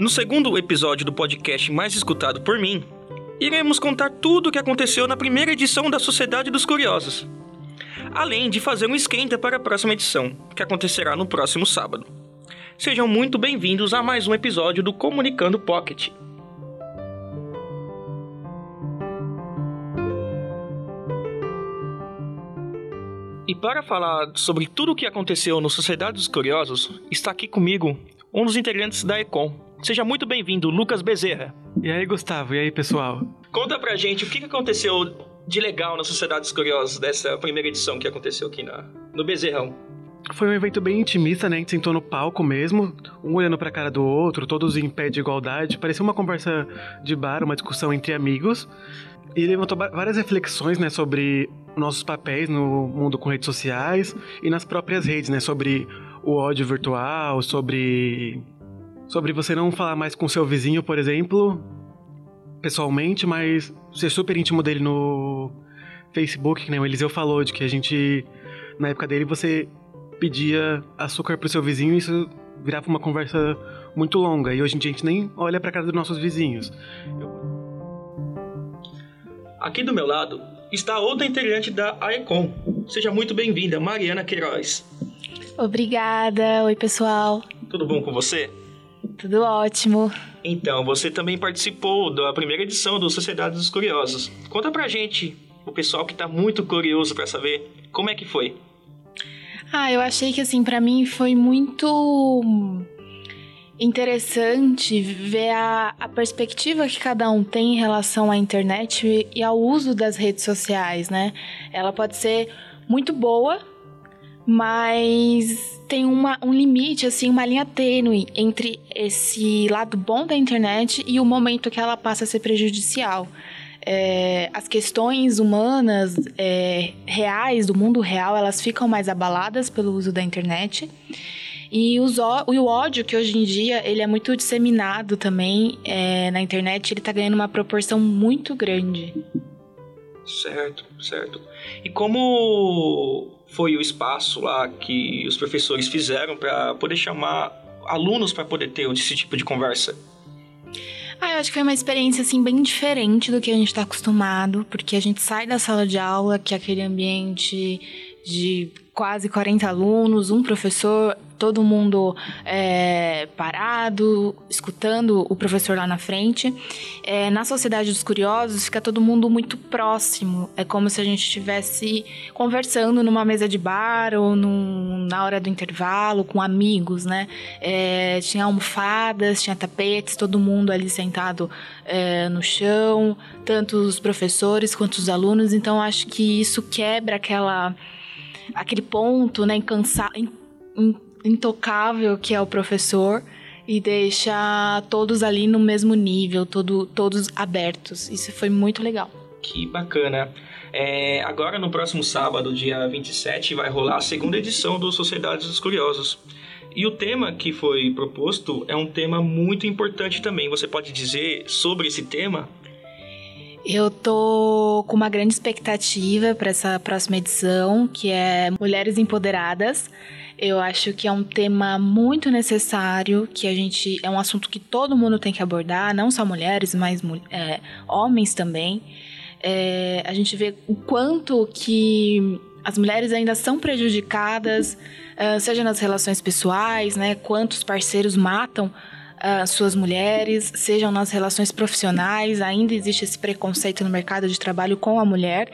No segundo episódio do podcast mais escutado por mim, iremos contar tudo o que aconteceu na primeira edição da Sociedade dos Curiosos, além de fazer um esquenta para a próxima edição, que acontecerá no próximo sábado. Sejam muito bem-vindos a mais um episódio do Comunicando Pocket. E para falar sobre tudo o que aconteceu no Sociedade dos Curiosos, está aqui comigo um dos integrantes da Econ. Seja muito bem-vindo, Lucas Bezerra. E aí, Gustavo? E aí, pessoal? Conta pra gente o que aconteceu de legal na Sociedade dos Curiosos dessa primeira edição que aconteceu aqui na, no Bezerrão. Foi um evento bem intimista, né? A gente sentou no palco mesmo, um olhando pra cara do outro, todos em pé de igualdade. Parecia uma conversa de bar, uma discussão entre amigos. E levantou várias reflexões, né, sobre nossos papéis no mundo com redes sociais e nas próprias redes, né, sobre o ódio virtual, sobre sobre você não falar mais com seu vizinho, por exemplo, pessoalmente, mas ser super íntimo dele no Facebook, que nem o Eliseu falou, de que a gente na época dele você pedia açúcar pro seu vizinho e isso virava uma conversa muito longa. E hoje em dia a gente nem olha pra casa dos nossos vizinhos. Eu... Aqui do meu lado está outra integrante da AECOM. Seja muito bem-vinda, Mariana Queiroz. Obrigada. Oi, pessoal. Tudo bom com você? Tudo ótimo. Então, você também participou da primeira edição do Sociedade dos Curiosos. Conta pra gente, o pessoal que tá muito curioso para saber, como é que foi? Ah, eu achei que assim, para mim foi muito interessante ver a, a, perspectiva que cada um tem em relação à internet e ao uso das redes sociais, né? Ela pode ser muito boa, mas tem uma, um limite, assim, uma linha tênue entre esse lado bom da internet e o momento que ela passa a ser prejudicial. É, as questões humanas é, reais do mundo real elas ficam mais abaladas pelo uso da internet. E os, o ódio que hoje em dia ele é muito disseminado também é, na internet ele está ganhando uma proporção muito grande certo certo. E como foi o espaço lá que os professores fizeram para poder chamar alunos para poder ter esse tipo de conversa? Ah, eu acho que foi uma experiência, assim, bem diferente do que a gente está acostumado, porque a gente sai da sala de aula, que é aquele ambiente de quase 40 alunos, um professor, todo mundo é, parado, escutando o professor lá na frente. É, na Sociedade dos Curiosos, fica todo mundo muito próximo. É como se a gente estivesse conversando numa mesa de bar ou num, na hora do intervalo com amigos, né? É, tinha almofadas, tinha tapetes, todo mundo ali sentado é, no chão, tanto os professores quanto os alunos. Então, acho que isso quebra aquela aquele ponto, né, incansa, intocável que é o professor e deixa todos ali no mesmo nível, todo, todos abertos. Isso foi muito legal. Que bacana. É, agora, no próximo sábado, dia 27, vai rolar a segunda edição do Sociedades dos Curiosos. E o tema que foi proposto é um tema muito importante também. Você pode dizer sobre esse tema? Eu tô com uma grande expectativa para essa próxima edição, que é Mulheres Empoderadas. Eu acho que é um tema muito necessário, que a gente é um assunto que todo mundo tem que abordar, não só mulheres, mas é, homens também. É, a gente vê o quanto que as mulheres ainda são prejudicadas, uh, seja nas relações pessoais, né? Quantos parceiros matam as suas mulheres, sejam nas relações profissionais, ainda existe esse preconceito no mercado de trabalho com a mulher.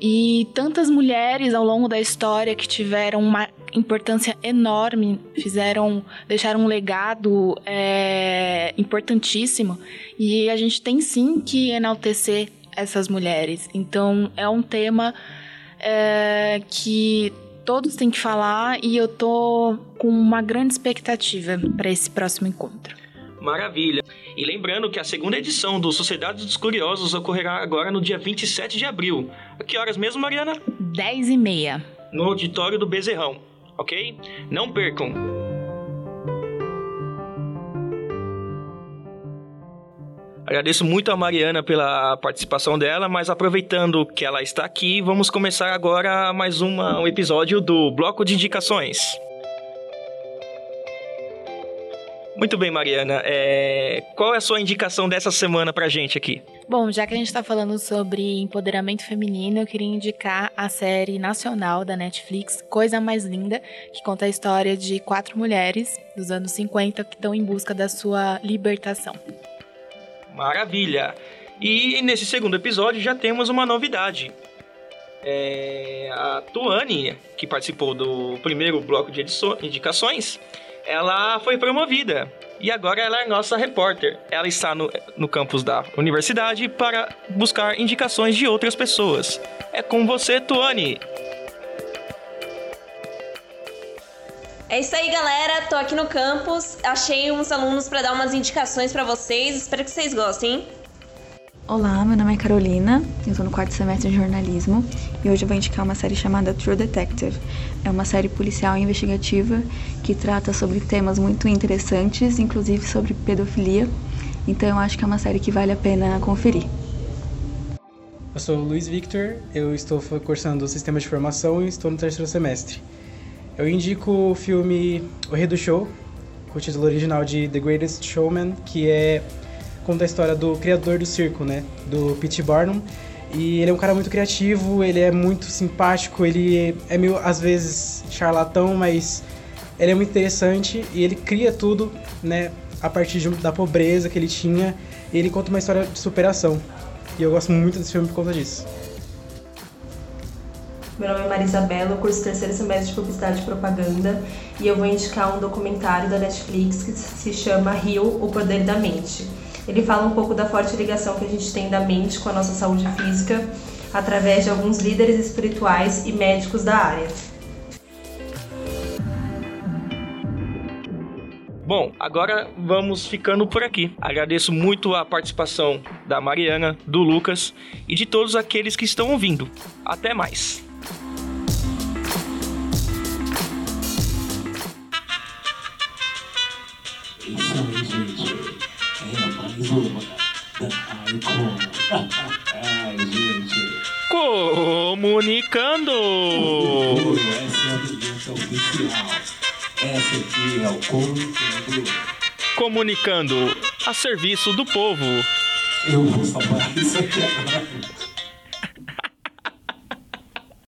E tantas mulheres ao longo da história que tiveram uma importância enorme, fizeram, deixaram um legado é, importantíssimo. E a gente tem sim que enaltecer essas mulheres. Então é um tema é, que todos têm que falar e eu tô com uma grande expectativa para esse próximo encontro. Maravilha. E lembrando que a segunda edição do Sociedade dos Curiosos ocorrerá agora no dia 27 de abril. A que horas mesmo, Mariana? 10 e meia. No auditório do Bezerrão, ok? Não percam. Agradeço muito a Mariana pela participação dela, mas aproveitando que ela está aqui, vamos começar agora mais uma, um episódio do Bloco de Indicações. Muito bem, Mariana. É... Qual é a sua indicação dessa semana pra gente aqui? Bom, já que a gente está falando sobre empoderamento feminino, eu queria indicar a série nacional da Netflix, Coisa Mais Linda, que conta a história de quatro mulheres dos anos 50 que estão em busca da sua libertação. Maravilha! E nesse segundo episódio já temos uma novidade. É... A Tuane, que participou do primeiro bloco de indicações, ela foi promovida e agora ela é nossa repórter. Ela está no, no campus da universidade para buscar indicações de outras pessoas. É com você, Tuane. É isso aí, galera. Tô aqui no campus. Achei uns alunos para dar umas indicações para vocês. Espero que vocês gostem. Hein? Olá, meu nome é Carolina, eu estou no quarto semestre de jornalismo e hoje eu vou indicar uma série chamada True Detective. É uma série policial e investigativa que trata sobre temas muito interessantes, inclusive sobre pedofilia, então eu acho que é uma série que vale a pena conferir. Eu sou o Luiz Victor, eu estou cursando o Sistema de Formação e estou no terceiro semestre. Eu indico o filme O Rei do Show, com o título original de The Greatest Showman, que é conta a história do criador do circo, né? Do Pete Barnum. E ele é um cara muito criativo, ele é muito simpático, ele é meio, às vezes, charlatão, mas ele é muito interessante e ele cria tudo, né? A partir de, da pobreza que ele tinha. E ele conta uma história de superação. E eu gosto muito desse filme por conta disso. Meu nome é Marisabela, curso terceiro semestre de Publicidade e Propaganda e eu vou indicar um documentário da Netflix que se chama Rio, o Poder da Mente. Ele fala um pouco da forte ligação que a gente tem da mente com a nossa saúde física através de alguns líderes espirituais e médicos da área. Bom, agora vamos ficando por aqui. Agradeço muito a participação da Mariana, do Lucas e de todos aqueles que estão ouvindo. Até mais. Comunicando. Comunicando a serviço do povo. Eu vou salvar isso aqui agora.